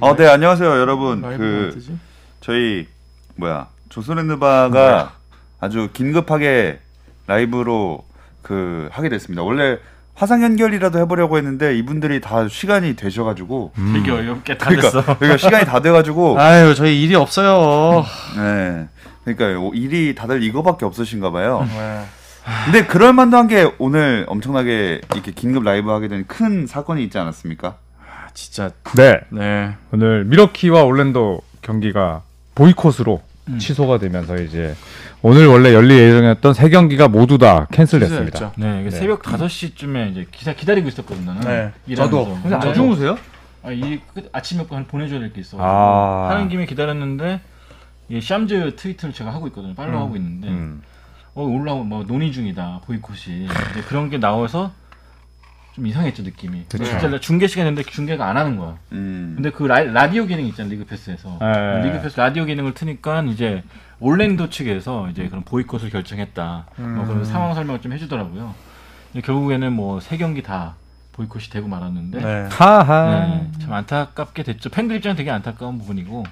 어, 네 안녕하세요 여러분. 그 저희 뭐야 조선랜드바가 아주 긴급하게 라이브로 그 하게 됐습니다. 원래 화상 연결이라도 해보려고 했는데 이분들이 다 시간이 되셔가지고 되게 어렵게 다 그러니까 됐어. 그러니까 시간이 다 돼가지고 아유 저희 일이 없어요. 네 그러니까 일이 다들 이거밖에 없으신가 봐요. 네. 근데 그럴 만도 한 게 오늘 엄청나게 이렇게 긴급 라이브 하게 된 큰 사건이 있지 않았습니까? 아, 진짜 네. 네. 오늘 미러키와 올랜도 경기가 보이콧으로 음. 취소가 되면서 이제 오늘 원래 열릴 예정이었던 세 경기가 모두 다 캔슬됐습니다. 네, 네. 새벽 5시쯤에 이제 기사 기다리고 있었거든요. 네. 일하면서. 저도. 근데 안. 주무세요? 아, 이 끝- 아침에 거 보내 줘야 될 게 있어. 아. 하는 김에 기다렸는데 이 샴즈 트위터를 제가 하고 있거든요. 팔로우하고 있는데 음. 어 올라오 뭐 논의 중이다 보이콧이 이제 그런 게 나와서 좀 이상했죠 느낌이. 그쵸. 진짜 나 중계 시간인데 중계가 안 하는 거야. 음. 근데 그 라, 라디오 기능 있잖아 리그 패스에서 네. 리그 패스 라디오 기능을 트니까 이제 올랜도 측에서 이제 그런 보이콧을 결정했다 뭐 그런 상황 설명을 좀 해주더라고요. 근데 결국에는 뭐 세 경기 다 보이콧이 되고 말았는데 네. 하하. 네, 참 안타깝게 됐죠. 팬들 입장 되게 안타까운 부분이고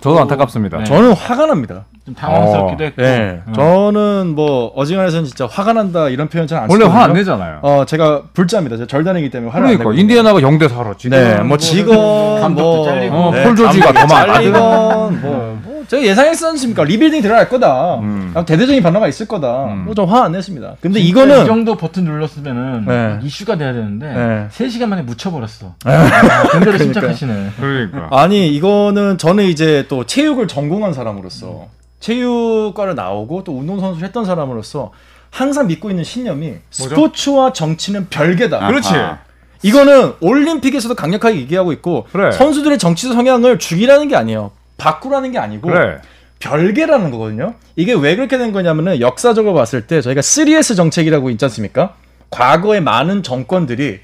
저도 안타깝습니다. 네. 저는 화가 납니다. 좀 당황스럽기도 어, 했고 네. 어. 저는 뭐 어지간해서는 진짜 화가 난다 이런 표현 잘 안 원래 쓰거든요. 화 안 내잖아요. 어 제가 불자입니다. 제가 절 다니기 때문에 화를 안 그러니까 내거든요. 인디애나가 0대 4로 지금 네, 뭐 직원 감독도 뭐 잘리고. 어, 네, 폴 조지가 감독이 더 많아. 잘리건 뭐, 뭐 제가 예상했었습니까? 리빌딩 들어갈 거다. 음. 아, 대대적인 변화가 있을 거다. 음. 뭐 좀 화 안 냈습니다. 근데 이거는 이 정도 버튼 눌렀으면은 네. 이슈가 돼야 되는데 네. 3시간 만에 묻혀버렸어. 아, 근데도 침착하시네. 그러니까. 아니 이거는 저는 이제 또 체육을 전공한 사람으로서 체육과를 나오고 또 운동선수를 했던 사람으로서 항상 믿고 있는 신념이 스포츠와 정치는 별개다. 그렇지. 아하. 이거는 올림픽에서도 강력하게 얘기하고 있고 그래. 선수들의 정치 성향을 죽이라는 게 아니에요. 바꾸라는 게 아니고 그래. 별개라는 거거든요. 이게 왜 그렇게 된 거냐면은 역사적으로 봤을 때 저희가 3S 정책이라고 있지 않습니까? 과거에 많은 정권들이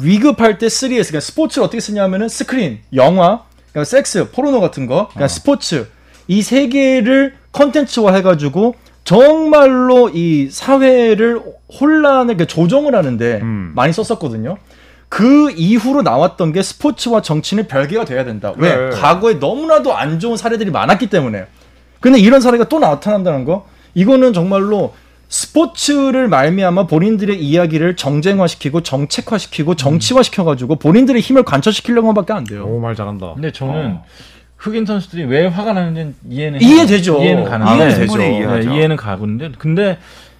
위급할 때 3S 그러니까 스포츠를 어떻게 쓰냐면은 스크린, 영화, 그러니까 섹스, 포르노 같은 거, 그러니까 스포츠 이 세 개를 컨텐츠화 해가지고 정말로 이 사회를 혼란을 이렇게 조정을 하는데 음. 많이 썼었거든요. 그 이후로 나왔던 게 스포츠와 정치는 별개가 돼야 된다. 왜? 그래. 과거에 너무나도 안 좋은 사례들이 많았기 때문에. 근데 이런 사례가 또 나타난다는 거? 이거는 정말로 스포츠를 말미암아 본인들의 이야기를 정쟁화시키고 정책화시키고 정치화시켜가지고 본인들의 힘을 관철시키려고 밖에 안 돼요. 오, 말 잘한다. 근데 저는 흑인 선수들이 왜 화가 나는지는 이해는 이해되죠. 이해는 가는데 이해는 되죠. 네, 이해하죠. 이해는 가는데 근데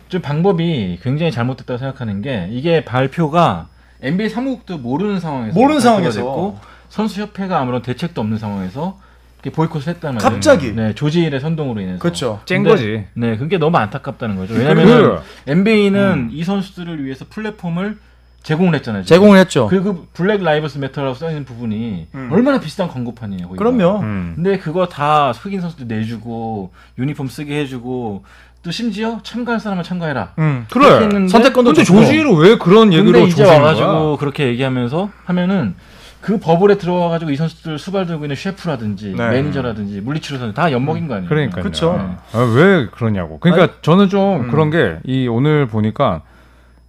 좀 방법이 굉장히 잘못됐다고 생각하는 게 이게 발표가 NBA 사무국도 모르는 상황에서 모르는 상황에서. 됐고 선수 협회가 아무런 대책도 없는 상황에서 이렇게 보이콧을 했다는 갑자기. 네, 조지일의 선동으로 인해서 그렇죠. 쨍 근데- 거지. 네, 그게 너무 안타깝다는 거죠. 왜냐면은 그- NBA는 이 선수들을 위해서 플랫폼을 제공을 했잖아요. 지금. 제공을 했죠. 그리고 Black Lives Matter라고 써 있는 부분이 얼마나 비싼 광고판이에요. 거기가. 그럼요. 음. 근데 그거 다 흑인 선수들 내주고 유니폼 쓰게 해주고 또 심지어 참가할 사람은 참가해라. 음. 그래. 선택권도 근데. 조지로 왜 그런 얘기로 근데 이제 와가지고 거야? 그렇게 얘기하면서 하면은 그 버블에 들어와가지고 이 선수들 수발 들고 있는 셰프라든지 네. 매니저라든지 물리치료 선수 다 엿먹인 거 아니에요. 그러니까요. 그쵸. 아, 왜 그러냐고. 그러니까 저는 좀 음. 그런 게 이 오늘 보니까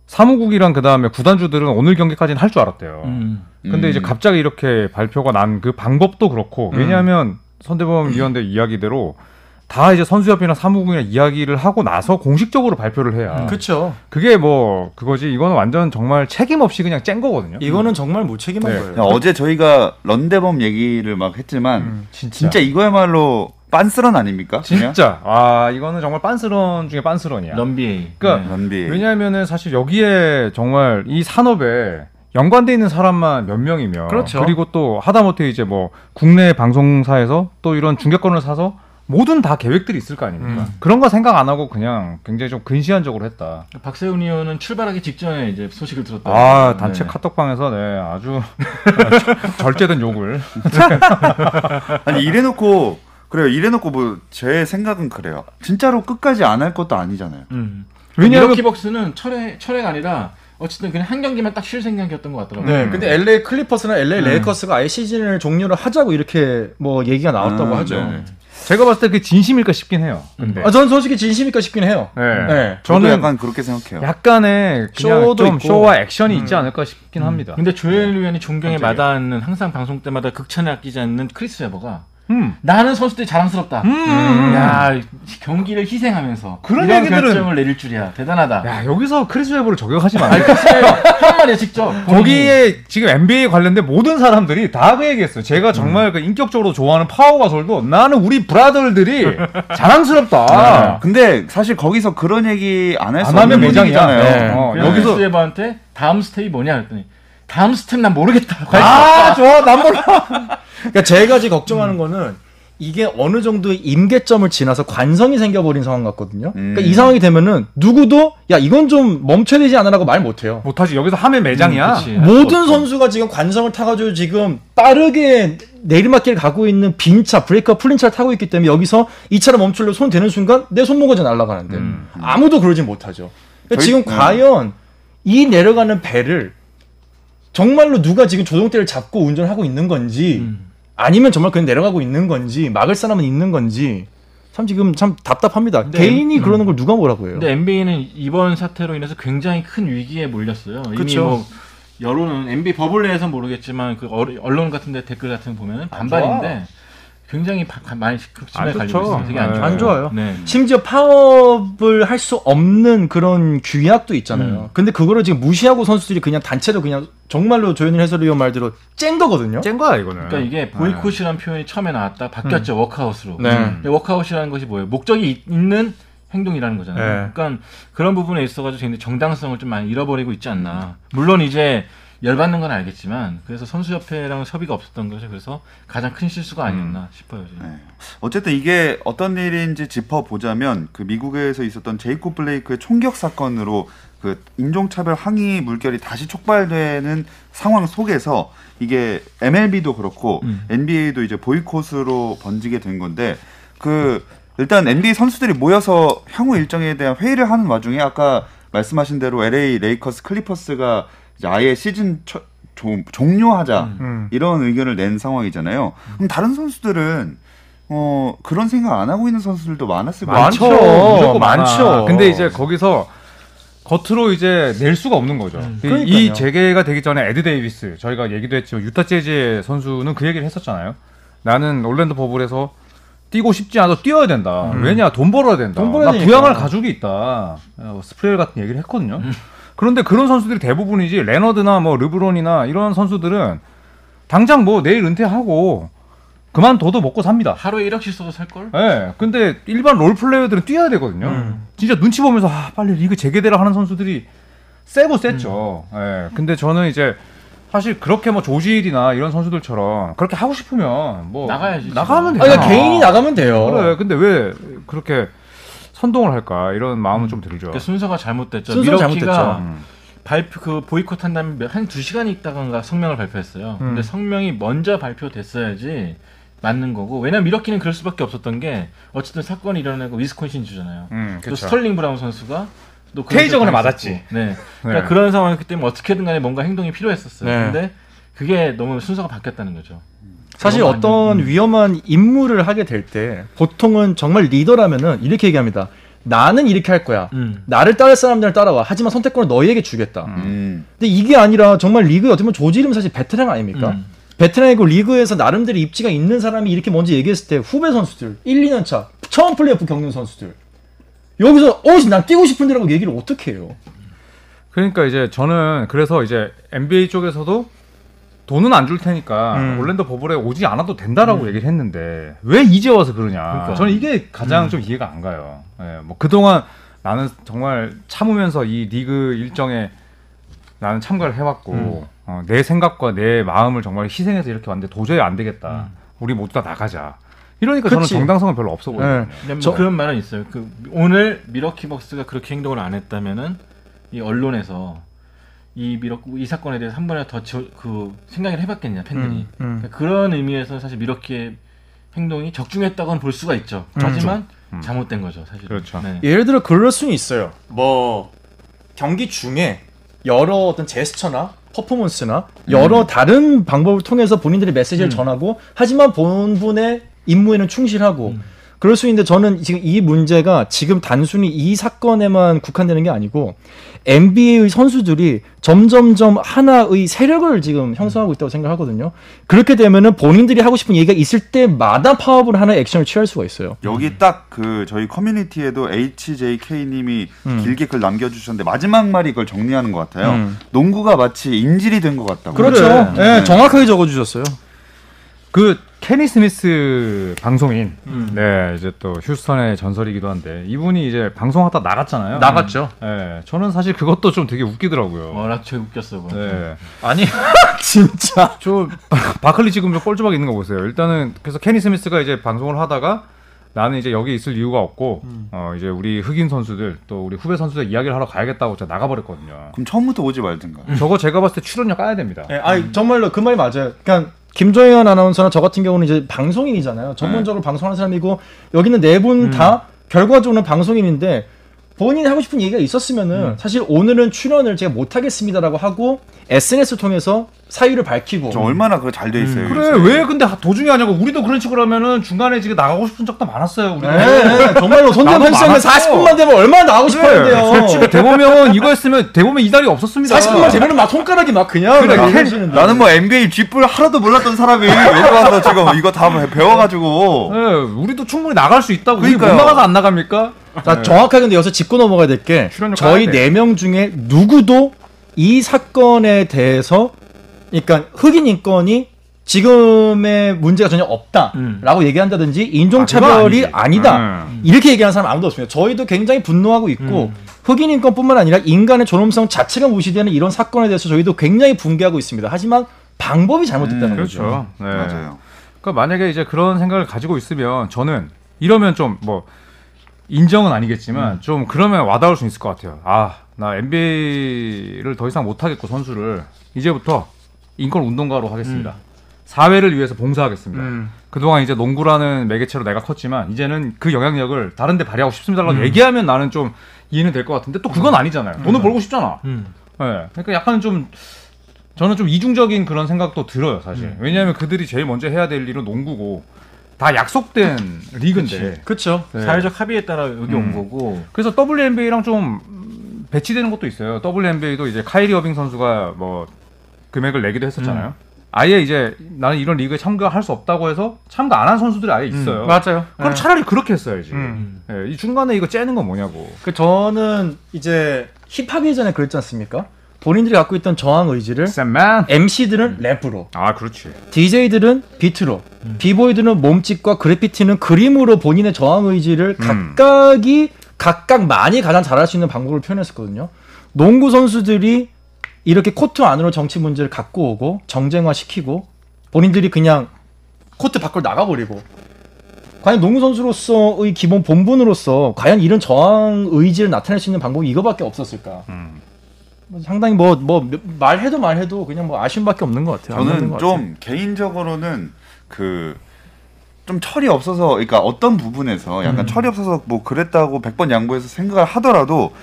사무국이랑 그 다음에 구단주들은 오늘 경기까지는 할 줄 알았대요. 음. 근데 음. 이제 갑자기 이렇게 발표가 난 그 방법도 그렇고 음. 왜냐하면 선대범 위원대 이야기대로 다 이제 선수협이나 사무국이나 이야기를 하고 나서 공식적으로 발표를 해야 그렇죠. 그게 뭐 그거지 이거는 완전 정말 책임 없이 그냥 짠 거거든요. 이거는 정말 무책임한 네. 거예요. 어제 저희가 런대범 얘기를 막 했지만 음. 진짜 진짜 이거야말로 빤스런 아닙니까? 그냥? 진짜 아 이거는 정말 빤스런 중에 빤스런이야. 런비에이. 그러니까 네. 런비. 왜냐하면은 사실 여기에 정말 이 산업에 연관돼 있는 사람만 몇 명이면 그렇죠. 리고 또 하다못해 이제 뭐 국내 방송사에서 또 이런 중계권을 사서 모든 다 계획들이 있을 거 아닙니까? 음. 그런 거 생각 안 하고 그냥 굉장히 좀 근시안적으로 했다. 박세훈 의원은 출발하기 직전에 이제 소식을 들었다. 아 단체 네. 카톡방에서 네 아주 절제된 욕을 아니 이래놓고 그래요. 이래놓고 뭐 제 생각은 그래요. 진짜로 끝까지 안 할 것도 아니잖아요. 음. 왜냐하면 밀워키 벅스는 철회 철회가 아니라 어쨌든 그냥 한 경기만 딱 쉴 생각이었던 것 같더라고요. 네, 근데 LA 클리퍼스나 LA 레이커스가 아예 시즌을 종료를 하자고 이렇게 뭐 얘기가 나왔다고 아, 하죠. 네네. 제가 봤을 때 그게 진심일까 싶긴 해요. 근데 아, 저는 솔직히 진심일까 싶긴 해요. 네. 네. 저는 약간 그렇게 생각해요. 약간의 그냥 쇼도 좀 있고. 쇼와 액션이 있지 않을까 싶긴 합니다. 근데 조엘 위원이 존경해 깜짝이야. 마다하는 항상 방송 때마다 극찬을 아끼지 않는 크리스 웨버가 음. 나는 선수들이 자랑스럽다. 음. 야 경기를 희생하면서 그런 이런 얘기들은- 결정을 내릴 줄이야 대단하다. 야 여기서 크리스 웨버를 저격하지 마. 아니 크리스 웨버 한 말이야 직접. 거기에 지금 NBA 관련된 모든 사람들이 다 그 얘기했어요. 제가 정말 그 인격적으로 좋아하는 파우 가솔도 나는 우리 brother들이 자랑스럽다. 근데 사실 거기서 그런 얘기 안 할 수 안 하면. 분위기잖아요. 네. 어, 여기서 크리스 웨버한테 다음 스텝이 뭐냐 그랬더니 다음 스텝 난 모르겠다. 아 좋아 난 몰라. 그러니까 제가 지금 걱정하는 거는 이게 어느 정도의 임계점을 지나서 관성이 생겨버린 상황 같거든요. 그러니까 음. 이 상황이 되면은 누구도 야 이건 좀 멈춰야 되지 않아라고 말 못해요. 못하지 여기서 하면 매장이야. 음. 모든 선수가 지금 관성을 타가지고 지금 빠르게 내리막길 가고 있는 빈 차, 브레이크가 풀린 차를 타고 있기 때문에 여기서 이 차를 멈추려 손 대는 순간 내 손목까지 날아가는데 음. 아무도 그러진 못하죠. 그러니까 저희- 지금 음. 과연 이 내려가는 배를 정말로 누가 지금 조종대를 잡고 운전하고 있는 건지 음. 아니면 정말 그냥 내려가고 있는 건지 막을 사람은 있는 건지 참 지금 참 답답합니다. 개인이 음. 그러는 걸 누가 뭐라고 해요? 근데 NBA는 이번 사태로 인해서 굉장히 큰 위기에 몰렸어요. 이미 그쵸. 뭐 여론은 NBA 버블 내에서 모르겠지만 그 어- 언론 같은 데 댓글 같은 거 보면은 반반인데 굉장히 바- 가- 많이 갈리고 좋죠. 있어요. 되게 안 네. 좋아요. 안 좋아요. 네. 심지어 파업을 할 수 없는 그런 규약도 있잖아요. 음. 근데 그거를 지금 무시하고 선수들이 그냥 단체로 그냥 정말로 조현일 해설위원 말대로 짠 거거든요. 짠 거야 이거는. 그러니까 이게 보이콧이라는 표현이 처음에 나왔다 바뀌었죠 워크아웃으로. 네. 근데 walkout이라는 것이 뭐예요? 목적이 있- 있는 행동이라는 거잖아요. 네. 그러니까 그런 부분에 있어가지고 굉장히 정당성을 좀 많이 잃어버리고 있지 않나. 물론 이제 열받는 건 알겠지만 그래서 선수협회랑 협의가 없었던 거죠. 그래서 가장 큰 실수가 아니었나 싶어요. 지금. 네. 어쨌든 이게 어떤 일인지 짚어보자면 그 미국에서 있었던 제이콥 블레이크의 총격 사건으로 그 인종차별 항의 물결이 다시 촉발되는 상황 속에서 이게 MLB도 그렇고 음. NBA도 이제 보이콧으로 번지게 된 건데 그 일단 NBA 선수들이 모여서 향후 일정에 대한 회의를 하는 와중에 아까 말씀하신 대로 LA 레이커스 클리퍼스가 아예 시즌 처- 종- 종료하자 음. 음. 이런 의견을 낸 상황이잖아요. 그럼 다른 선수들은 어 그런 생각 안 하고 있는 선수들도 많았을 거예요. 많죠. 무조건 많죠. 많죠. 근데 이제 거기서 겉으로 이제 낼 수가 없는 거죠. 음. 이-. 재개가 되기 전에 에드 데이비스 저희가 얘기도 했지만 유타 재즈의 선수는 그 얘기를 했었잖아요. 나는 올랜도 버블에서 뛰고 싶지 않아도 뛰어야 된다. 음. 왜냐 돈 벌어야 된다. 돈 벌어야 나 되니까. 부양할 가족이 있다. 어, 스프레일 같은 얘기를 했거든요. 그런데 그런 선수들이 대부분이지 레너드나 뭐 르브론이나 이런 선수들은 당장 뭐 내일 은퇴하고 그만둬도 먹고 삽니다. 하루에 1억씩 써도 살 걸? 예. 근데 일반 롤 플레이어들은 뛰어야 되거든요. 음. 진짜 눈치 보면서 아, 빨리 리그 재개되라 하는 선수들이 세고 셌죠. 예. 근데 저는 이제 사실 그렇게 뭐 조지일이나 이런 선수들처럼 그렇게 하고 싶으면 뭐 나가야지, 나가면. 돼요. 아니, 그러니까 개인이 나가면 돼요. 그래. 근데 왜 그렇게 선동을 할까 이런 마음은 좀 들죠. 그 순서가 잘못됐죠. 순서가 밀워키가 잘못됐죠. 음. 발표 그 보이콧 한 다음에 한두 시간 있다가 성명을 발표했어요. 음. 근데 성명이 먼저 발표됐어야지 맞는 거고. 왜냐면 밀워키는 그럴 수밖에 없었던 게 어쨌든 사건이 일어나고 위스콘신 주잖아요. 음, 또. 스털링 브라운 선수가 또 테이저건에 맞았지. 네. 그러니까 네. 그런 상황이기 때문에 어떻게든 간에 뭔가 행동이 필요했었어요. 네. 근데 그게 너무 순서가 바뀌었다는 거죠. 사실 어떤 음. 위험한 임무를 하게 될 때 보통은 정말 리더라면은 이렇게 얘기합니다. 나는 이렇게 할 거야. 음. 나를 따를 사람들을 따라와. 하지만 선택권을 너희에게 주겠다. 음. 근데 이게 아니라 정말 리그에 어떻게 보면 조지름 사실 베테랑 아닙니까? 음. 베테랑이고 리그에서 나름대로 입지가 있는 사람이 이렇게 먼저 얘기했을 때 후배 선수들 1, 2년 차 처음 플레이오프 겪는 선수들 여기서 어 난 뛰고 싶은데라고 얘기를 어떻게 해요? 그러니까 이제 저는 그래서 이제 NBA 쪽에서도 돈은 안 줄 테니까 음. 올랜도 버블에 오지 않아도 된다라고 얘기를 했는데 왜 이제 와서 그러냐. 그러니까. 저는 이게 가장 좀 이해가 안 가요. 예, 뭐 그동안 나는 정말 참으면서 이 리그 일정에 나는 참가를 해왔고 어, 내 생각과 내 마음을 정말 희생해서 이렇게 왔는데 도저히 안 되겠다. 우리 모두 다 나가자. 이러니까 저는 그치. 정당성은 별로 없어 보여요. 근데 뭐 저- 그런 말은 있어요. 그 오늘 미러키 벅스가 그렇게 행동을 안 했다면은 이 언론에서 이 미러 이 사건에 대해서 한 번이라도 더그 생각을 해봤겠냐 팬들이 음, 음. 그러니까 그런 의미에서 사실 미러키의 행동이 적중했다고는 볼 수가 있죠. 하지만 음. 잘못된 거죠, 사실. 그렇죠. 네. 예를 들어 그럴 수는 있어요. 뭐 경기 중에 여러 어떤 제스처나 퍼포먼스나 여러 다른 방법을 통해서 본인들의 메시지를 음. 전하고 하지만 본분의 임무에는 충실하고 음. 그럴 수 있는데 저는 지금 이 문제가 지금 단순히 이 사건에만 국한되는 게 아니고 NBA의 선수들이 점점점 하나의 세력을 지금 형성하고 있다고 생각하거든요. 그렇게 되면은 본인들이 하고 싶은 얘기가 있을 때마다 파업을 하는 액션을 취할 수가 있어요. 여기 딱 그 저희 커뮤니티에도 HJK님이 음. 길게 글 남겨주셨는데 마지막 말이 그걸 정리하는 것 같아요. 음. 농구가 마치 인질이 된 것 같다고. 그렇죠. 네. 예, 정확하게 적어주셨어요. 그 케니 스미스 방송인 음. 네 이제 또 휴스턴의 전설이기도 한데 이분이 이제 방송하다 나갔잖아요. 나갔죠. 네, 저는 사실 그것도 좀 되게 웃기더라고요. 워낙 최 웃겼어. 그거. 네, 아니 진짜. 저 바클리 지금 저 꼴조박 있는 거 보세요. 일단은 그래서 케니 스미스가 이제 방송을 하다가 나는 이제 여기 있을 이유가 없고 어 이제 우리 흑인 선수들 또 우리 후배 선수들 이야기를 하러 가야겠다고 제가 나가버렸거든요. 그럼 처음부터 오지 말든가. 저거 제가 봤을 때 출연료 까야 됩니다. 예, 아니 정말로 그 말이 맞아요. 그러니까 김조현 아나운서나 저 같은 경우는 이제 방송인이잖아요. 전문적으로 방송하는 사람이고 여기는 네 분다 결과적으로 방송인인데 본인이 하고 싶은 얘기가 있었으면은 사실 오늘은 출연을 제가 못 하겠습니다라고 하고 SNS 를 통해서 사유를 밝히고 저 얼마나 그거 잘 돼 있어요. 그래 요새. 왜 근데 도중에 하냐고 우리도 그런 식으로 하면은 중간에 지금 나가고 싶은 적도 많았어요 우리도 네, 네, 정말로 손대범 많았어. 40분만 되면 얼마나 나가고 싶었는데요. 집에 대보면 이거 했으면 대보면 이 달이 없었습니다 40분만 되면은 막 손가락이 막 그냥 그래, 이러시는데. 나는 뭐 NBA 쥐뿔 하나도 몰랐던 사람이 여기 와서 지금 이거 다 배워가지고 네, 우리도 충분히 나갈 수 있다고 우리 못 그러니까요. 나가서 안 나갑니까? 자, 정확하게 근데 여기서 짚고 넘어가야 될 게 저희. 네 명 중에 누구도 이 사건에 대해서 그러니까 흑인 인권이 지금의 문제가 전혀 없다라고 얘기한다든지 인종차별이 아, 그건 아, 아니지. 니다 음. 이렇게 얘기하는 사람 아무도 없습니다. 저희도 굉장히 분노하고 있고 흑인 인권뿐만 아니라 인간의 존엄성 자체가 무시되는 이런 사건에 대해서 저희도 굉장히 붕괴하고 있습니다. 하지만 방법이 잘못됐다는 음, 거죠. 그렇죠. 네. 맞아요. 그러니까 만약에 이제 그런 생각을 가지고 있으면 저는 이러면 좀 뭐 인정은 아니겠지만 좀 그러면 와닿을 수 있을 것 같아요. 아, 나 NBA를 더 이상 못 하겠고 선수를 이제부터 인권 운동가로 하겠습니다. 사회를 위해서 봉사하겠습니다. 음. 그동안 이제 농구라는 매개체로 내가 컸지만 이제는 그 영향력을 다른 데 발휘하고 싶습니다라고 얘기하면 나는 좀 이해는 될 것 같은데 또 그건 아니잖아요. 돈을 벌고 싶잖아. 음. 네. 그러니까 약간 좀 저는 좀 이중적인 그런 생각도 들어요, 사실. 왜냐하면 그들이 제일 먼저 해야 될 일은 농구고 다 약속된 리그인데. 그렇죠. 네. 사회적 합의에 따라 여기 온 음. 거고. 그래서 WNBA랑 좀 음, 배치되는 것도 있어요. WNBA도 이제 카이리 어빙 선수가 뭐 금액을 내기도 했었잖아요. 아예 이제 나는 이런 리그에 참가할 수 없다고 해서 참가 안 한 선수들이 아예 있어요. 맞아요. 그럼 차라리 그렇게 했어야지. 음. 예, 이 중간에 이거 째는 건 뭐냐고. 그 저는 이제 힙합 예전에 그랬지 않습니까? 본인들이 갖고 있던 저항 의지를 쌤만. MC들은 랩으로, 아 그렇지. DJ들은 비트로, 비보이들은 몸짓과 그래피티는 그림으로 본인의 저항 의지를 음. 각각이 각각 많이 가장 잘할 수 있는 방법을 표현했었거든요. 농구 선수들이 이렇게 코트 안으로 정치 문제를 갖고 오고 정쟁화 시키고 본인들이 그냥 코트 밖으로 나가버리고 과연 농구 선수로서의 기본 본분으로서 과연 이런 저항 의지를 나타낼 수 있는 방법이 이거밖에 없었을까? 음. 뭐 상당히 뭐 뭐 말해도 말해도 그냥 뭐 아쉬움밖에 없는 것 같아요. 저는 것 같아요. 좀 개인적으로는 그 좀 철이 없어서 그러니까 어떤 부분에서 약간 음. 철이 없어서 뭐 그랬다고 100번 양보해서 생각을 하더라도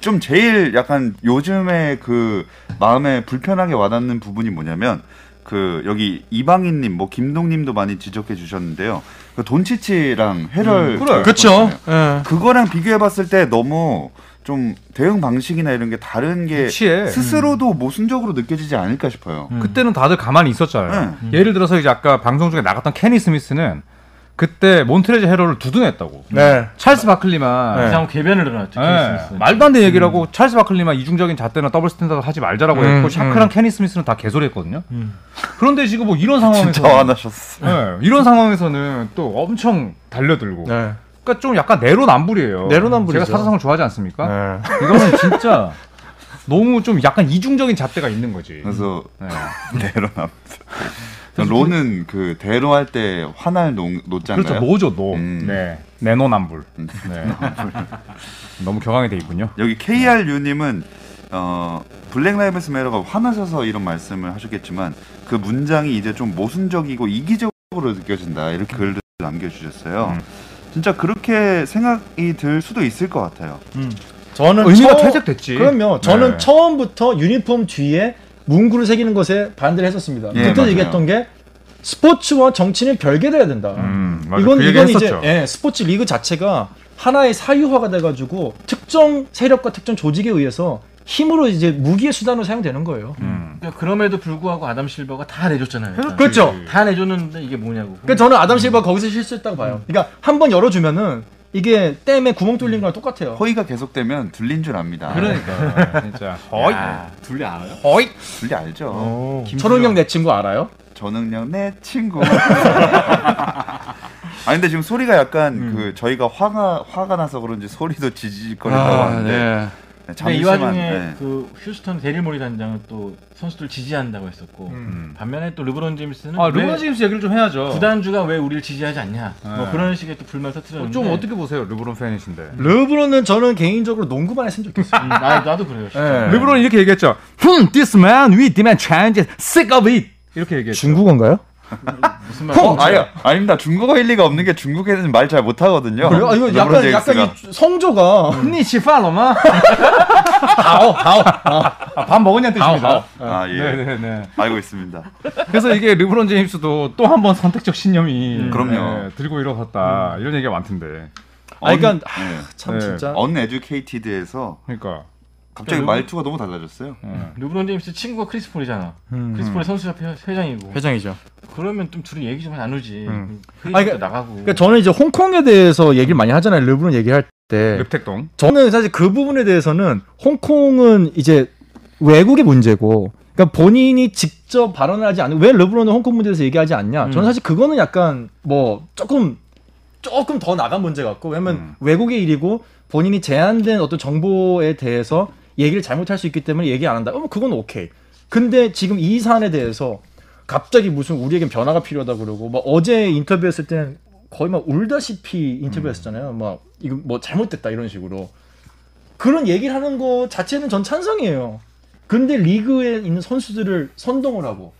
좀 제일 약간 요즘에 그 마음에 불편하게 와닿는 부분이 뭐냐면 그 여기 이방인님 뭐 김동님도 많이 지적해 주셨는데요. 그 돈치치랑 해럴 음, 그래. 그렇죠. 예. 그거랑 비교해 봤을 때 너무 좀 대응 방식이나 이런 게 다른 게 치에 스스로도 모순적으로 느껴지지 않을까 싶어요. 음. 그때는 다들 가만히 있었잖아요. 네. 예를 들어서 이제 아까 방송 중에 나갔던 케니 스미스는 그때 몬트레즈 해럴을 두둔했다고. 네. 찰스 바클리만 네. 이상 궤변을 늘어놨죠. 예, 케니 스미스. 말도 안 되는 얘기를 하고 찰스 바클리만 이중적인 잣대나 double standard 하지 말자라고 음, 했고 샤크랑 음. 케니 스미스는 다 개소리했거든요. 음. 그런데 지금 뭐 이런 상황에서 진짜 화나셨어. 예, 이런 상황에서는 또 엄청 달려들고. 네. 그러니까 좀 약간 내로남불이에요. 내로남불이죠. 제가 사자성어를 좋아하지 않습니까? 네. 이거는 진짜 너무 좀 약간 이중적인 잣대가 있는 거지. 그래서 네. 대로남. 로는 그 대로 할 때 화날 노, 노자인가요? 그렇죠. 노죠, 노. 음. 네. 내노남불. 음. 네. 너무 격하게 돼 있군요. 여기 KR유님은 어, Black Lives Matter가 화나셔서 이런 말씀을 하셨겠지만 그 문장이 이제 좀 모순적이고 이기적으로 느껴진다 이렇게 글을 남겨주셨어요. 음. 진짜 그렇게 생각이 들 수도 있을 것 같아요. 저는 의미가 처음- 퇴색됐지. 그럼요. 저는 네. 처음부터 유니폼 뒤에 문구를 새기는 것에 반대를 했었습니다. 예, 맞아요. 얘기했던 게 스포츠와 정치는 별개돼야 된다. 음. 이건 그 이건 이제 했었죠. 예, 스포츠 리그 자체가 하나의 사유화가 돼가지고 특정 세력과 특정 조직에 의해서 힘으로 이제 무기의 수단으로 사용되는 거예요. 음. 그러니까 그럼에도 불구하고 아담 실버가 다 내줬잖아요. 일단. 그렇죠. 다 내줬는데 이게 뭐냐고. 그러니까 저는 아담 실버 가 거기서 실수했다고 봐요. 그러니까 한 번 열어주면은 이게 댐에 구멍 뚫린 거랑 똑같아요. 허위가 계속되면 둘린 줄 압니다. 그러니까 진짜. 어이. 야, 둘리 알아요? 어이. 둘리 알죠. 어. 천원경 내 친구 알아요? 전응력 내 친구. 아 근데 지금 소리가 약간 그 저희가 화가 화가 나서 그런지 소리도 지지직거린다고 하는데 네, 근데 이 와중에 네. 그 휴스턴 데릴 모리 단장은 또 선수들 지지한다고 했었고 음. 반면에 또 르브론 제임스는 아, 왜 르브론 제임스 얘기를 좀 해야죠. 구단주가 왜 우리를 지지하지 않냐 뭐 네. 그런 식의 또 불만 어, 터트렸는데 좀 어떻게 보세요, 르브론 팬이신데. 르브론은 저는 개인적으로 농구만 했으면 좋겠어요. 음, 나, 나도 그래요 예. 르브론이 이렇게 얘기했죠. Hmm, this man, we demand change, sick of it. 이렇게 얘기했죠. 중국어인가요? 무슨 말 어, 아니, 아닙니다. 중국어 일리가 없는 게 중국에는 말 잘 못하거든요. 그래요? 아, 이거 약간. 약간 이 성조가 니치 팔로마? 하오 하오. 아, 밥 먹었냐는 뜻입니다. 아, 예. 네네네. 알고 있습니다. 그래서 이게 르브론 제임스도 또 한 번 선택적 신념이 음, 그럼요. 네, 들고 일어섰다 이런 얘기가 많던데. 아, 그러니까 네. 참 네. 진짜. uneducated에서 그러니까. 갑자기 르브- 말투가 너무 달라졌어요. 네. 르브론 제임스 친구가 크리스 폴이잖아 음. 크리스 폴이 선수 협회 회장이고 회장이죠. 그러면 좀 둘이 얘기 좀 나누지 음. 회의도 아니, 그러니까- 나가고 그러니까 저는 이제 홍콩에 대해서 얘기를 많이 하잖아요. 르브론 얘기할 때. 릅택동. 저는 사실 그 부분에 대해서는 홍콩은 이제 외국의 문제고 그러니까 본인이 직접 발언을 하지 않는 왜 르브론은 홍콩 문제에서 얘기하지 않냐? 음. 저는 사실 그거는 약간 뭐 조금 조금 더 나간 문제 같고 왜냐면 음. 외국의 일이고 본인이 제한된 어떤 정보에 대해서 얘기를 잘못할 수 있기 때문에 얘기 안 한다. 그러면 그건 오케이. 근데 지금 이 사안에 대해서 갑자기 무슨 우리에겐 변화가 필요하다 그러고 막 어제 인터뷰했을 때는 거의 막 울다시피 인터뷰했었잖아요. 막 이거 뭐 잘못됐다 이런 식으로 그런 얘기를 하는 거 자체는 전 찬성이에요. 근데 리그에 있는 선수들을 선동을 하고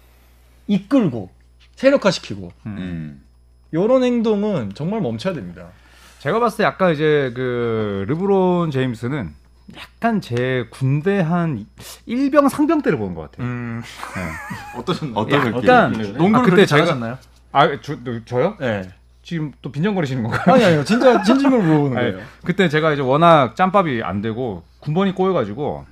이끌고 세력화시키고 음. 이런 행동은 정말 멈춰야 됩니다. 제가 봤을 때 약간 이제 그 르브론 제임스는 약간 제 군대 한 일병 상병 때를 보는 것 같아요. 음, 어떠셨 아, 어떤 느낌? 약간 농구를 아, 그때 잘하셨나요? 아, 저, 저요? 네. 지금 또 빈정거리시는 건가요? 아니 아니요. 진짜 진심으로 물어보는 아니, 거예요. 그때 제가 이제 워낙 짬밥이 안 되고 군번이 꼬여가지고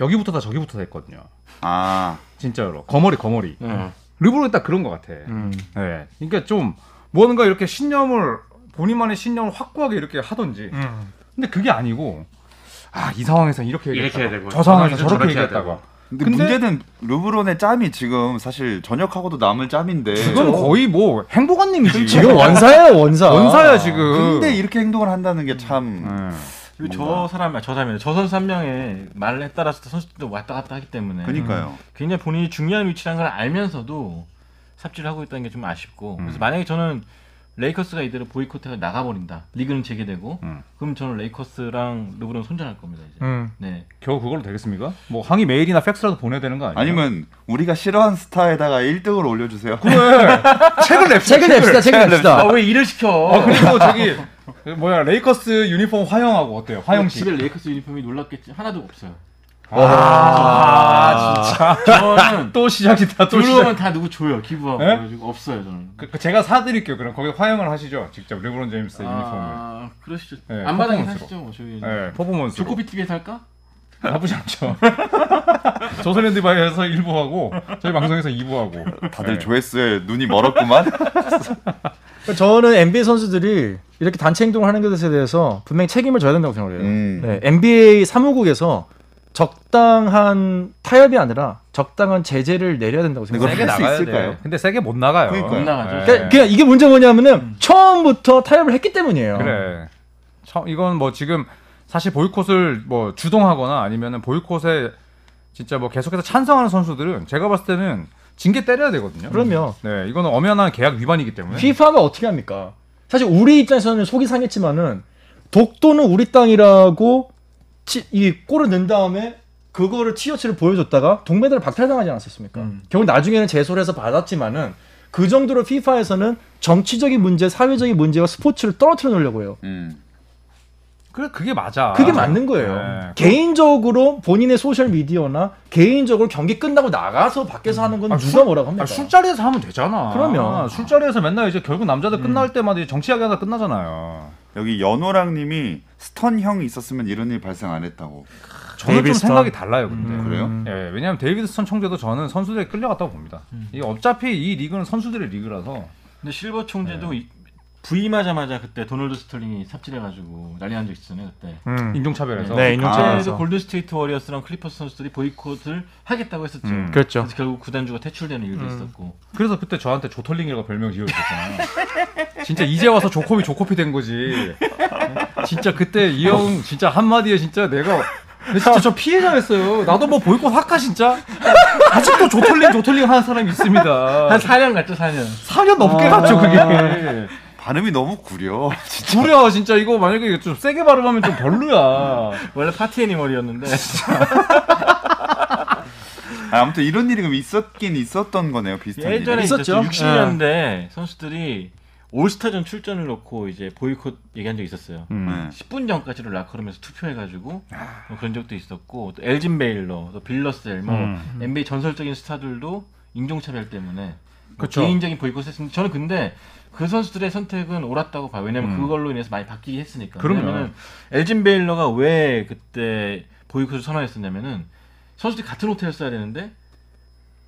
여기부터 다 저기부터 다 했거든요. 아, 진짜로 거머리 거머리. 응. 르브론이 딱 그런 것 같아. 음. 네. 그러니까 좀 뭔가 이렇게 신념을 본인만의 신념을 확고하게 이렇게 하던지. 근데 그게 아니고 아 이 상황에서 이렇게 이렇게 해야 되고, 저 상황에서 저렇게 얘기했다가 근데, 근데- 문제는 르브론의 짬이 지금 사실 전역하고도 남을 짬인데. 그건 거의 뭐 행복한님이지. 지금 원사예요 원사. 원사야 지금. 근데 이렇게 행동을 한다는 게 참. 네. 그리고 저 뭔가. 사람, 저 사람이 저 선수 한 명의 말에 따라서 선수들도 왔다 갔다 하기 때문에 그니까요. 굉장히 본인이 중요한 위치라는 걸 알면서도 삽질을 하고 있다는 게 좀 아쉽고 그래서 음. 만약에 저는 레이커스가 이대로 보이콧해서 나가버린다 리그는 재개되고 음. 그럼 저는 레이커스랑 르브론 손절할 겁니다 이제 음. 네 겨우 그걸로 되겠습니까? 뭐 항의 메일이나 팩스라도 보내야 되는 거 아니에요? 아니면 우리가 싫어하는 스타에다가 1등을 올려주세요. 책을 냅시다. 책을 냅시다. 책을 냅시다. 아 왜 일을 시켜 어 그리고 저기 그 뭐야 레이커스 유니폼 화형하고 어때요? 화형식. 집에 레이커스 유니폼이 놀랍겠지 하나도 없어요 아, 진짜. 저는 또 시작이다. 또 시작. 들어오면 다 누구 줘요 기부하고 예? 그래가지고 없어요 저는 그, 그 제가 사드릴게요. 그럼 거기 화형을 하시죠. 직접 르브론 제임스 유니폼을. 아 그러시죠 네, 퍼포먼스로. 사시죠 뭐 저기 네, 퍼포먼스. 조코비 TV에서 할까? 나쁘지 않죠. 조선랜드 바이에서 1부하고 저희 방송에서 2부하고. 다들 조회수에 눈이 멀었구만. 저는 NBA 선수들이 이렇게 단체 행동을 하는 것에 대해서 분명히 책임을 져야 된다고 생각해요. 음. 네, NBA 사무국에서 적당한 타협이 아니라 적당한 제재를 내려야 된다고 생각해요. 나가야 있을까요? 돼. 근데 세게 못 나가요. 그러니까요. 못 나가죠. 네. 그러니까 그냥 이게 문제 뭐냐면은 처음부터 타협을 했기 때문이에요. 그래. 처, 이건 뭐 지금 사실 보이콧을 뭐 주동하거나 아니면은 보이콧에 진짜 뭐 계속해서 찬성하는 선수들은 제가 봤을 때는 징계 때려야 되거든요. 그럼요. 네, 이거는 엄연한 계약 위반이기 때문에. FIFA가 어떻게 합니까? 사실 우리 입장에서는 속이 상했지만은 독도는 우리 땅이라고 치, 이 골을 넣은 다음에 그거를 티셔츠를 보여줬다가 동메달을 박탈당하지 않았었습니까? 음. 결국 나중에는 제소를 해서 받았지만은 그 정도로 FIFA에서는 정치적인 문제, 사회적인 문제와 스포츠를 떨어뜨려 놓으려고 해요. 음. 그래 그게 맞아. 그게 맞는 거예요. 네. 개인적으로 본인의 소셜 미디어나 개인적으로 경기 끝나고 나가서 밖에서 하는 건 아, 누가 술- 뭐라고 합니까? 아, 술자리에서 하면 되잖아. 그럼요. 술자리에서 맨날 이제 결국 남자들 끝날 때마다 정치 이야기하다 끝나잖아요. 여기 연호랑님이 스턴형 있었으면 이런 일 발생 안 했다고. 저는 좀 데이비드 스턴. 생각이 달라요, 근데. 음. 그래요? 예, 왜냐하면 데이비드 스턴 총재도 저는 선수들에 끌려갔다고 봅니다. 이게 어차피 이 리그는 선수들의 리그라서 근데 실버 총재도 네. 이- 부임하자마자 그때 도널드 스털링이 삽질해가지고 난리 난 적 있었잖아요 그때. 인종차별에서. 네, 인종차별에서. 그때도 골든 스테이트 워리어스랑 클리퍼스 선수들이 보이콧을 하겠다고 했었죠. 음. 그렇죠. 그래서 결국 구단주가 퇴출되는 일도 음. 있었고. 그래서 그때 저한테 조털링이라고 별명 지어주셨잖아요. 진짜 이제 와서 조코비 조코피 된 거지. 진짜 그때 이 형 진짜 한마디에 진짜 내가 근데 진짜 저 피해자였어요. 나도 뭐 보이콧 할까 진짜? 아직도 조털링 조털링 하는 사람이 있습니다. 한 4년 갔죠 4년. 4년 넘게 아. 갔죠 그게. 발음이 너무 구려. 진짜. 구려 진짜 이거 만약에 좀 세게 발음하면 좀 별로야. 원래 파티 애니멀이었는데 아, 아무튼 이런 일이 그럼 있었긴 있었던 거네요. 비슷한 예전에 일이. 있었죠. 있었죠. 60년대 선수들이 올스타전 출전을 놓고 이제 보이콧 얘기한 적 있었어요. 네. 10분 전까지를 라커룸에서 투표해가지고 뭐 그런 적도 있었고 또 엘진 베일러, 또 빌러셀, 뭐 음. NBA 전설적인 스타들도 인종차별 때문에 뭐 그쵸. 개인적인 보이콧을 했는데 저는 근데 그 선수들의 선택은 옳았다고 봐요. 왜냐면 음. 그걸로 인해서 많이 바뀌게 했으니까. 왜냐면은 엘진 베일러가 왜 그때 보이콧을 선언했었냐면은 선수들이 같은 호텔을 써야 되는데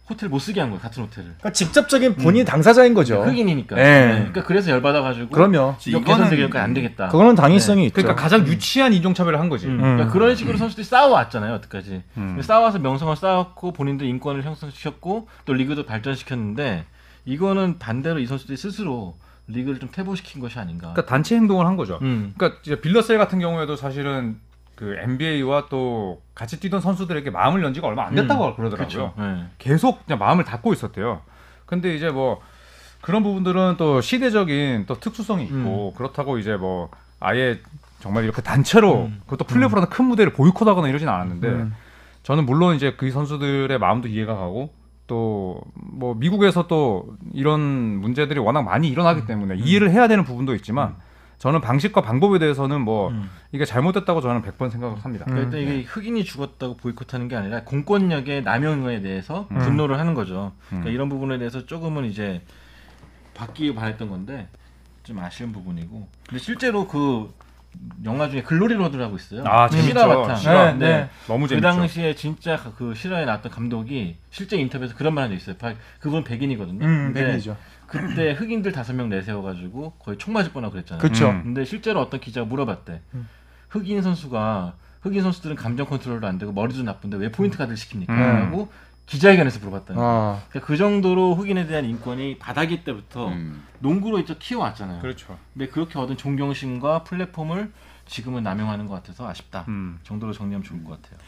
호텔 못 쓰게 한 거예요. 같은 호텔을. 그러니까 직접적인 본인 이 당사자인 거죠. 흑인이니까. 네. 네. 그러니까 그래서 열받아가지고. 그럼요. 이거 이거는- 개선 대결까지 안 되겠다. 그거는 당위성이 있죠. 그러니까 가장 유치한 인종차별을 한 거지. 음. 음. 그러니까 그런 식으로 선수들이 싸워왔잖아요, 여태까지. 음. 싸워서 명성을 쌓았고 본인들 인권을 형성시켰고 또 리그도 발전시켰는데 이거는 반대로 이 선수들이 스스로 리그를 좀 퇴보시킨 것이 아닌가. 그러니까 단체 행동을 한 거죠. 음. 그러니까 이제 빌러셀 같은 경우에도 사실은 그 NBA와 또 같이 뛰던 선수들에게 마음을 연 지가 얼마 안 됐다고 그러더라고요. 그렇죠. 네. 계속 그냥 마음을 닫고 있었대요. 근데 이제 뭐 그런 부분들은 또 시대적인 또 특수성이 있고 그렇다고 이제 뭐 아예 정말 이렇게 단체로 음. 그것도 플레이오프라는 큰 무대를 보이콧하거나 이러진 않았는데 음. 저는 물론 이제 그 선수들의 마음도 이해가 가고 또 뭐 미국에서 또 이런 문제들이 워낙 많이 일어나기 때문에 이해를 해야 되는 부분도 있지만 저는 방식과 방법에 대해서는 뭐 음. 이게 잘못됐다고 저는 100번 생각을 합니다. 음. 그러니까 일단 이게 흑인이 죽었다고 보이콧하는 게 아니라 공권력의 남용에 대해서 음. 분노를 하는 거죠. 그러니까 음. 이런 부분에 대해서 조금은 이제 바뀌기 바랬던 건데 좀 아쉬운 부분이고. 근데 실제로 그 영화 중에 Glory Road라고 있어요. 아, 재밌죠. 실화 바탕. 실화. 네, 네. 너무 그 재밌죠. 당시에 진짜 그 실화에 나왔던 감독이 실제 인터뷰에서 그런 말 한 적 있어요. 바- 그분 백인이거든요. 음, 백인이죠. 그때 흑인들 다섯 명 내세워가지고 거의 총 맞을 뻔하고 그랬잖아요. 그쵸. 음. 근데 실제로 어떤 기자가 물어봤대. 음. 흑인 선수가 흑인 선수들은 감정 컨트롤도 안 되고 머리도 나쁜데 왜 포인트 가드를 시킵니까? 음. 라고 기자회견에서 물어봤다는. 아, 그러니까 그 정도로 흑인에 대한 인권이 바닥일 때부터 음. 농구로 이제 키워왔잖아요. 그렇죠. 근데 그렇게 얻은 존경심과 플랫폼을 지금은 남용하는 것 같아서 아쉽다. 음. 정도로 정리하면 좋을 것 같아요.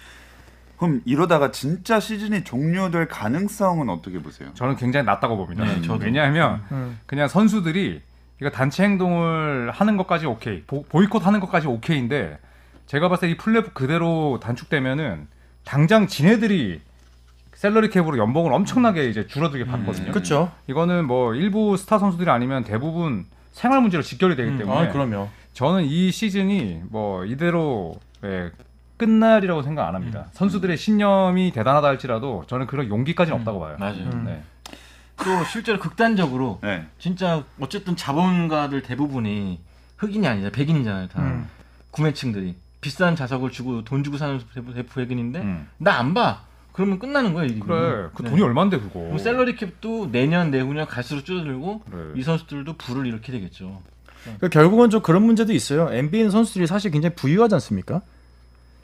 그럼 이러다가 진짜 시즌이 종료될 가능성은 어떻게 보세요? 저는 굉장히 낮다고 봅니다. 네, 저도. 왜냐하면 음. 그냥 선수들이 이거 단체 행동을 하는 것까지 오케이, 보, 보이콧 하는 것까지 오케이인데 제가 봤을 때 이 플랫폼 그대로 단축되면은 당장 지네들이 셀러리 캡으로 연봉을 엄청나게 이제 줄어들게 받거든요. 그렇죠. 이거는 뭐 일부 스타 선수들이 아니면 대부분 생활 문제로 직결이 되기 음, 때문에 아, 그럼요. 저는 이 시즌이 뭐 이대로 예, 끝날이라고 생각 안 합니다. 선수들의 신념이 대단하다 할지라도 저는 그런 용기까지는 없다고 봐요. 맞아요. 음. 네. 또 실제로 극단적으로 네. 진짜 어쨌든 자본가들 대부분이 흑인이 아니잖아요. 백인이잖아요. 다 음. 구매층들이 비싼 자석을 주고 돈 주고 사는 대부, 대부 백인인데 음. 나 안 봐. 그러면 끝나는 거예요. 이 그래, 그 네. 돈이 얼마인데 그거. 그럼 샐러리 캡도 내년 내후년 갈수록 줄어들고 그래. 이 선수들도 불을 일으키게 되겠죠. 그러니까 결국은 좀 그런 문제도 있어요. NBA는 선수들이 사실 굉장히 부유하지 않습니까?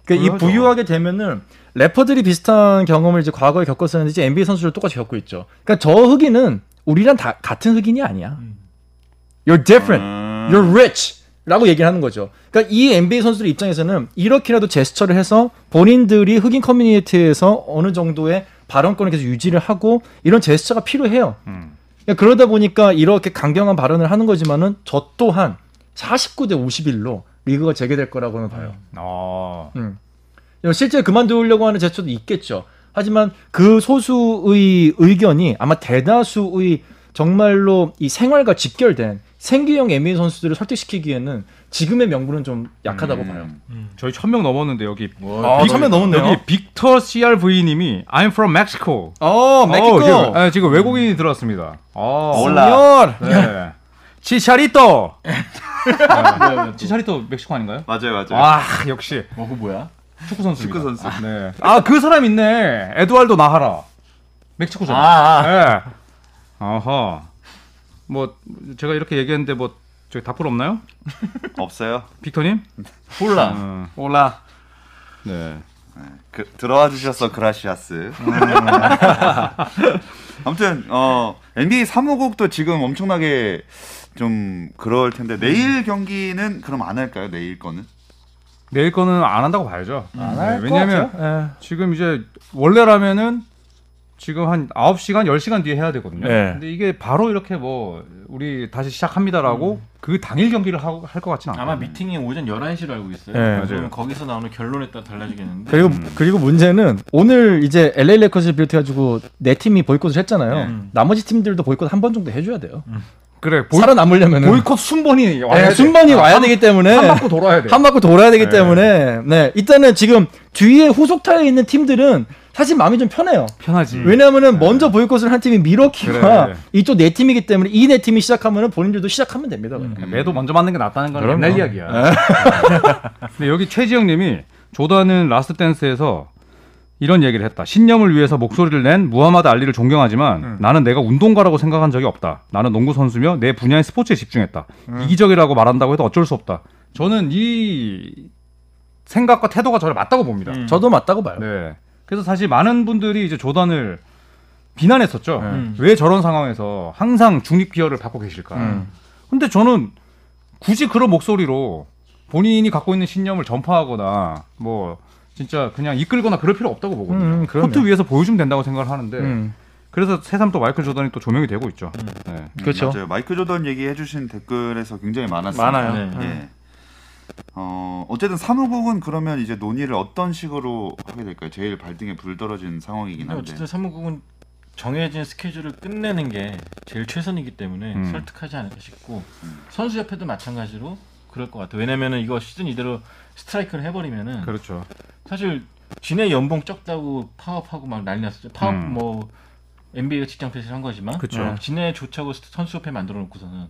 그러니까 이. 부유하게 되면은 래퍼들이 비슷한 경험을 이제 과거에 겪었었는데 이제 NBA 선수들 똑같이 겪고 있죠. 그러니까 저 흑인은 우리랑 다 같은 흑인이 아니야. 음. You're different. 음. You're rich. 라고 얘기를 하는 거죠. 그러니까 이 NBA 선수들 입장에서는 이렇게라도 제스처를 해서 본인들이 흑인 커뮤니티에서 어느 정도의 발언권을 계속 유지를 하고 이런 제스처가 필요해요. 음. 그러니까 그러다 보니까 이렇게 강경한 발언을 하는 거지만은 저 또한 49대 51로 리그가 재개될 거라고는 봐요. 아, 음. 실제 그만두려고 하는 제스처도 있겠죠. 하지만 그 소수의 의견이 아마 대다수의 정말로 이 생활과 직결된 생계형 NBA 선수들을 설득시키기에는 지금의 명분은 좀 약하다고 음. 봐요. 저희 천 명 넘었는데 여기 뭐, 아, 천명 넘었네요. 여기 빅터 CRV님이 I'm from Mexico. 어, 멕시코. 어, 지금, 네, 지금 외국인이 들어왔습니다. 어, 올라. 네. 치차리토. 네. 치차리토 멕시코 아닌가요? 맞아요, 맞아요. 아 역시 뭐, 그 뭐야? 축구 선수. 축구 선수. 네. 아그 사람 있네. 에드왈도 나하라. 멕시코잖아. 아, 아. 네. 아하. 뭐 제가 이렇게 얘기했는데 뭐 저기 답글 없나요? 없어요. 빅터님? 홀라. 어, 올라. 네. 그, 들어와 주셔서 그라시아스. 아무튼 어 NBA 사무국도 지금 엄청나게 좀 그럴 텐데 내일 경기는 그럼 안 할까요? 내일 거는? 내일 거는 안 한다고 봐야죠. 안할 네, 왜냐면 지금 이제 원래라면은 지금 한 9시간, 10시간 뒤에 해야 되거든요. 네. 근데 이게 바로 이렇게 뭐 우리 다시 시작합니다라고 그 당일 경기를 할 것 같지는 않아요. 아마 미팅이 오전 11시로 알고 있어요. 네. 그러면. 거기서 나오는 결론에 따라 달라지겠는데. 그리고 음. 그리고 문제는 오늘 이제 LA 레커스를 비롯해 가지고 네 팀이 보이콧을 했잖아요. 음. 나머지 팀들도 보이콧 한 번 정도 해 줘야 돼요. 그래. 보이, 살아남으려면은 보이콧 순번이 와야 네, 돼. 순번이 아, 와야 한- 되기 때문에 한 바퀴 돌아야 돼. 한 바퀴 돌아야 되기 네. 때문에 네 일단은 지금 뒤에 후속 타에 있는 팀들은 사실 마음이 좀 편해요. 편하지. 왜냐하면은 먼저 보이콧을 한 팀이 미러키가 그래. 이쪽 네 팀이기 때문에 이 네 팀이 시작하면은 본인들도 시작하면 됩니다. 그냥. 매도 먼저 맞는 게 낫다는 건 그럼요. 옛날 이야기야. 근데 여기 최지영님이 조던은 Last Dance에서 이런 얘기를 했다. 신념을 위해서 목소리를 낸 무하마드 알리를 존경하지만 나는 내가 운동가라고 생각한 적이 없다. 나는 농구 선수며 내 분야의 스포츠에 집중했다. 이기적이라고 말한다고 해도 어쩔 수 없다. 저는 이 생각과 태도가 저를 맞다고 봅니다. 음. 저도 맞다고 봐요. 네. 그래서 사실 많은 분들이 이제 조던을 비난했었죠. 음. 왜 저런 상황에서 항상 중립 기어를 박고 계실까? 음. 근데 저는 굳이 그런 목소리로 본인이 갖고 있는 신념을 전파하거나 뭐 진짜 그냥 이끌거나 그럴 필요 없다고 보거든요. 음. 코트 위에서 보여주면 된다고 생각을 하는데 음. 그래서 새삼 또 마이클 조던이 또 조명이 되고 있죠. 네. 음, 그렇죠. 맞아요. 마이클 조던 얘기해 주신 댓글에서 굉장히 많았습니다. 많아요. 네. 예. 어, 어쨌든 사무국은 그러면 이제 논의를 어떤 식으로 하게 될까요? 제일 발등에 불 떨어진 상황이긴 근데 한데. 어쨌든 사무국은 정해진 스케줄을 끝내는 게 제일 최선이기 때문에 음. 설득하지 않을까 싶고 선수 협회도 마찬가지로 그럴 것 같아요. 왜냐면은 이거 시즌 이대로 스트라이크를 해버리면은 그렇죠. 사실 지네 연봉 적다고 파업하고 막 난리 났었죠. 파업 음. 뭐 NBA가 직장 폐지를 한 거지만. 어, 지네 좋자고 선수협회 만들어 놓고서는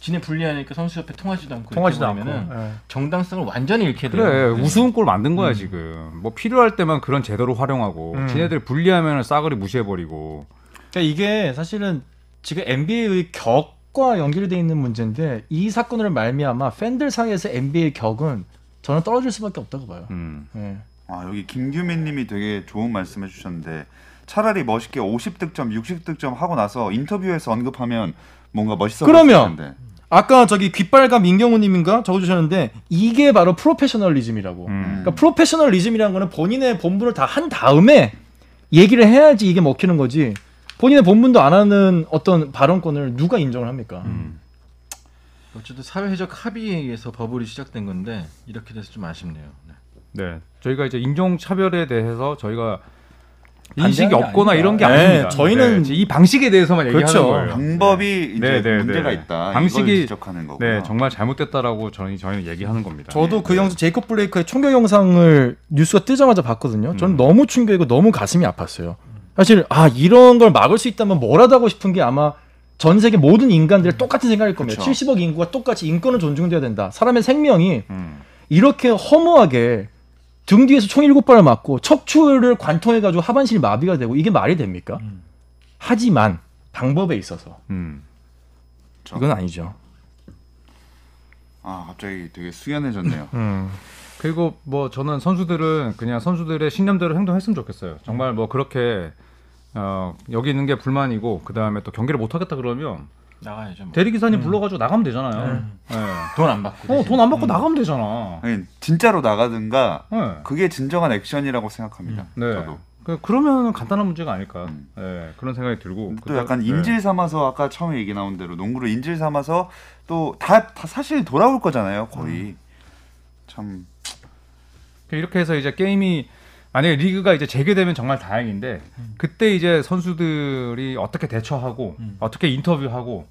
지네 불리하니까 선수 협회 통하지도 않고 통하지도 않고. 예. 정당성을 완전히 잃게 돼요. 그래 네. 우스운 꼴 만든 거야 음. 지금. 뭐 필요할 때만 그런 제도로 활용하고 음. 지네들 불리하면 싸그리 무시해버리고. 그러니까 이게 사실은 지금 NBA의 격과 연결돼 있는 문제인데 이 사건으로 말미암아 팬들 사이에서 NBA 격은 저는 떨어질 수밖에 없다고 봐요. 음. 예. 아, 여기 김규민님이 되게 좋은 말씀해 주셨는데 차라리 멋있게 50득점, 60득점 하고 나서 인터뷰에서 언급하면 뭔가 멋있어 그러면! 텐데. 아까 저기 귓발감 민경호님인가 적어주셨는데 이게 바로 프로페셔널리즘이라고. 음. 그러니까 프로페셔널리즘이라는 거는 본인의 본분을 다 한 다음에 얘기를 해야지 이게 먹히는 거지. 본인의 본분도 안 하는 어떤 발언권을 누가 인정을 합니까? 음. 어쨌든 사회적 합의에 의해서 버블이 시작된 건데 이렇게 돼서 좀 아쉽네요. 네. 네, 저희가 이제 인종 차별에 대해서 저희가 인식이 게 없거나 아닙니다. 이런 게 네, 아닙니다. 저희는 네, 이 방식에 대해서만 얘기하는 그렇죠. 거예요. 방법이 이제 네, 네, 문제가 네. 있다. 방식이- 지적하는 거고요. 네, 정말 잘못됐다라고 저희 저희는 얘기하는 겁니다. 저도 그 영상 제이콥 블레이크의 총격 영상을 뉴스가 뜨자마자 봤거든요. 저는 음. 너무 충격이고 너무 가슴이 아팠어요. 사실 아 이런 걸 막을 수 있다면 뭐라도 하고 싶은 게 아마 전 세계 모든 인간들의 똑같은 생각일 겁니다. 그쵸. 70억 인구가 똑같이 인권은 존중돼야 된다. 사람의 생명이 음. 이렇게 허무하게 등 뒤에서 총 일곱 발을 맞고 척추를 관통해가지고 하반신이 마비가 되고 이게 말이 됩니까? 음. 하지만 방법에 있어서 음. 그렇죠. 이건 아니죠. 아, 갑자기 되게 수연해졌네요. 음. 그리고 뭐 저는 선수들은 그냥 선수들의 신념대로 행동했으면 좋겠어요. 정말 뭐 그렇게 어, 여기 있는 게 불만이고 그 다음에 또 경기를 못 하겠다 그러면 나가야죠. 뭐. 대리 기사님 불러가지고 나가면 되잖아요. 네. 돈안 받고. 어, 돈 안 받고 나가면 되잖아. 아니, 진짜로 나가든가 네. 그게 진정한 액션이라고 생각합니다. 네. 저도. 그, 그러면 간단한 문제가 아닐까. 음. 네, 그런 생각이 들고. 또 약간 네. 인질 삼아서 아까 처음에 얘기 나온 대로 농구를 인질 삼아서 또 다 다 사실 돌아올 거잖아요, 거의. 참 이렇게 해서 이제 게임이 만약에 리그가 이제 재개되면 정말 다행인데 그때 이제 선수들이 어떻게 대처하고 음. 어떻게 인터뷰하고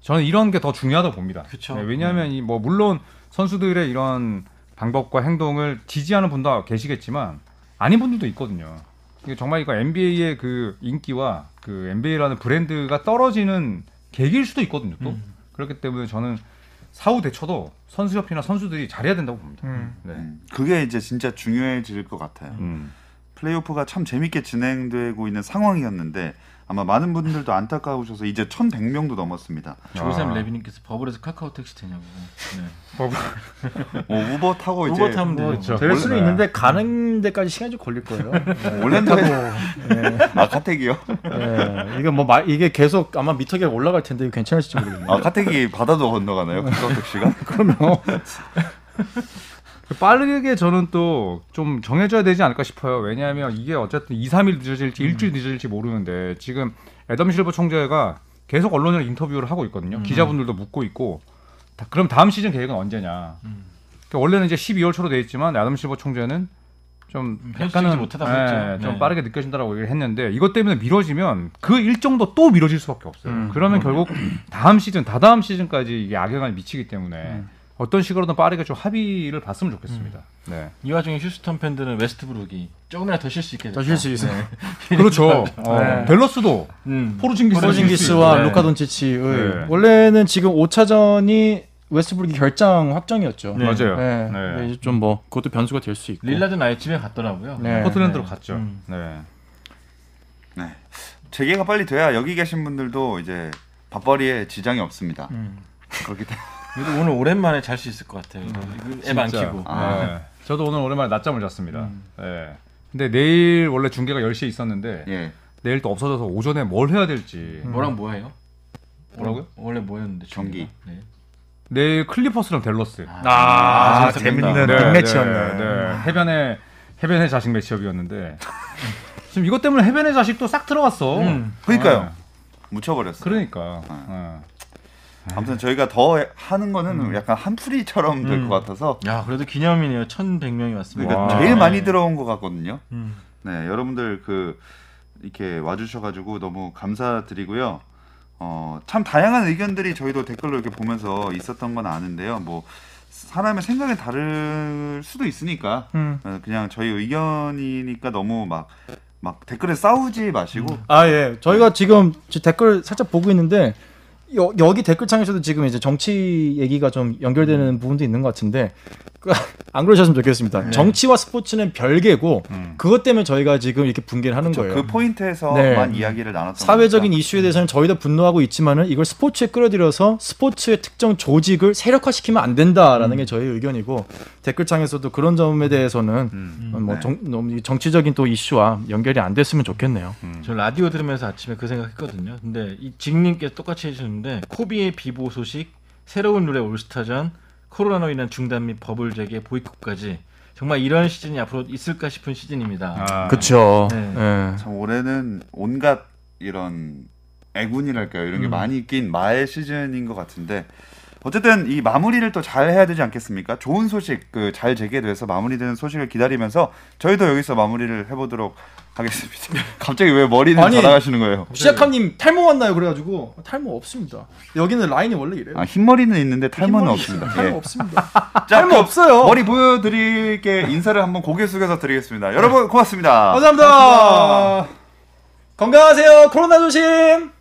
저는 이런 게 더 중요하다고 봅니다. 네, 왜냐하면 이뭐 물론 선수들의 이런 방법과 행동을 지지하는 분도 계시겠지만 아닌 분들도 있거든요. 이게 정말 이거 NBA의 그 인기와 그 NBA라는 브랜드가 떨어지는 계기일 수도 있거든요. 또 음. 그렇기 때문에 저는 사후 대처도 선수협회나 선수들이 잘해야 된다고 봅니다. 음. 네. 음, 그게 이제 진짜 중요해질 것 같아요. 음. 플레이오프가 참 재밌게 진행되고 있는 상황이었는데 아마 많은 분들도 안타까우셔서 이제 1,100명도 넘었습니다. 조샘 아. 레비님께서 버블에서 카카오 택시 되냐고. 네. 어, 우버 타고 이제 우버 타면 되죠. 그렇죠. 될 수는 원래- 있는데 가는 데까지 시간이 좀 걸릴 거예요. 올랜도에 네. 아 카텍이요? 네. 이게 뭐 마- 이게 계속 아마 미터기가 올라갈 텐데 괜찮을지 모르겠네요. 아 카텍이 바다도 건너가나요? 카카오 택시가? 그러면 빠르게 저는 또 좀 정해져야 되지 않을까 싶어요. 왜냐하면 이게 어쨌든 2, 3일 늦어질지 일주일 늦어질지 모르는데 지금 애덤 실버 총재가 계속 언론이랑 인터뷰를 하고 있거든요. 기자분들도 묻고 있고 다- 그럼 다음 시즌 계획은 언제냐? 음. 그러니까 원래는 이제 12월 초로 돼 있지만 애덤 실버 총재는 좀 음, 현실적이지 못하다고 예. 좀 네. 빠르게 느껴진다라고 얘기를 했는데 이것 때문에 미뤄지면 그 일정도 또 미뤄질 수밖에 없어요. 음, 그러면 결국 다음 시즌, 다다음 시즌까지 이게 악영향을 미치기 때문에 어떤 식으로든 빠르게 좀 합의를 봤으면 좋겠습니다. 네. 이 와중에 휴스턴 팬들은 웨스트브룩이 조금이라도 더 쉴 수 있게 됐다. 더쉴 수 있어요. 그렇죠. 어, 네. 델러스도 음. 포르징기스 네. 루카 돈치치의 네. 원래는 지금 5차전이 웨스트브룩이 결장 확정이었죠. 네. 맞아요. 네. 네. 근데 이제 좀뭐 그것도 변수가 될 수 있고. 릴라드 나이 집에 갔더라고요. 네. 포틀랜드로 네. 갔죠. 음. 네. 네. 재개가 빨리 돼야 여기 계신 분들도 이제 밥벌이에 지장이 없습니다. 음. 그렇기 때문에 그래도 오늘 오랜만에 잘 수 있을 것 같아요. 앱안 진짜. 키고. 아. 네. 저도 오늘 오랜만에 낮잠을 잤습니다. 음. 네. 근데 내일 원래 중계가 10시에 있었는데 예. 내일 또 없어져서 오전에 뭘 해야 될지 뭐랑 뭐 해요? 뭐라고요? 원래 뭐였는데 경기. 중계가? 네. 내일 클리퍼스랑 델러스. 아, 재밌겠다. 재밌는 네, 빅매치였네. 네, 네. 해변의 해변의 자식 매치업이었는데 지금 이것 때문에 해변의 자식도 싹 들어갔어. 음. 그러니까요. 네. 묻혀버렸어요. 그러니까. 아. 네. 아무튼 저희가 더 하는 거는 약간 한풀이처럼 될것 음. 같아서 야, 그래도 기념이네요. 1,100명이 왔습니다. 그러니까 와. 제일 많이 들어온 것 같거든요. 음. 네, 여러분들 그 이렇게 와주셔가지고 너무 감사드리고요. 어, 참 다양한 의견들이 저희도 댓글로 이렇게 보면서 있었던 건 아는데요. 뭐 사람의 생각이 다를 수도 있으니까 음. 어, 그냥 저희 의견이니까 너무 막 막 댓글에 싸우지 마시고 아 예, 저희가 지금 지- 댓글 살짝 보고 있는데 여, 여기 댓글창에서도 지금 이제 정치 얘기가 좀 연결되는 부분도 있는 것 같은데 그, 안 그러셨으면 좋겠습니다. 정치와 스포츠는 별개고 음. 그것 때문에 저희가 지금 이렇게 붕괴를 하는 거예요. 그 포인트에서만 네. 이야기를 나눴던 사회적인 거니까. 이슈에 대해서는 저희도 분노하고 있지만은 이걸 스포츠에 끌어들여서 스포츠의 특정 조직을 세력화시키면 안 된다라는 게 저희 의견이고 댓글창에서도 그런 점에 대해서는 음. 뭐 네. 정, 너무 이 정치적인 또 이슈와 연결이 안 됐으면 좋겠네요. 저 라디오 들으면서 아침에 그 생각했거든요. 근데 이 직님께서 똑같이 해주 셨는데 코비의 비보 소식, 새로운 룰의 올스타전, 코로나로 인한 중단 및 버블 재개, 보이콧까지 정말 이런 시즌이 앞으로 있을까 싶은 시즌입니다. 아. 그렇죠. 네. 참 올해는 온갖 이런 애군이랄까요 이런 게 음. 많이 낀말 시즌인 것 같은데 어쨌든 이 마무리를 또 잘 해야 되지 않겠습니까? 좋은 소식 그 잘 재개돼서 마무리되는 소식을 기다리면서 저희도 여기서 마무리를 해보도록 하겠습니다. 갑자기 왜 머리는 아니, 자랑하시는 거예요? 시작함님 탈모 왔나요? 그래가지고 탈모 없습니다. 여기는 라인이 원래 이래요. 아, 흰머리는 있는데 탈모는 없습니다. 탈모 예. 없습니다. 자, 탈모 그 없어요. 머리 보여드릴게 인사를 한번 고개 숙여서 드리겠습니다. 여러분 고맙습니다. 감사합니다. 건강하세요. 코로나 조심.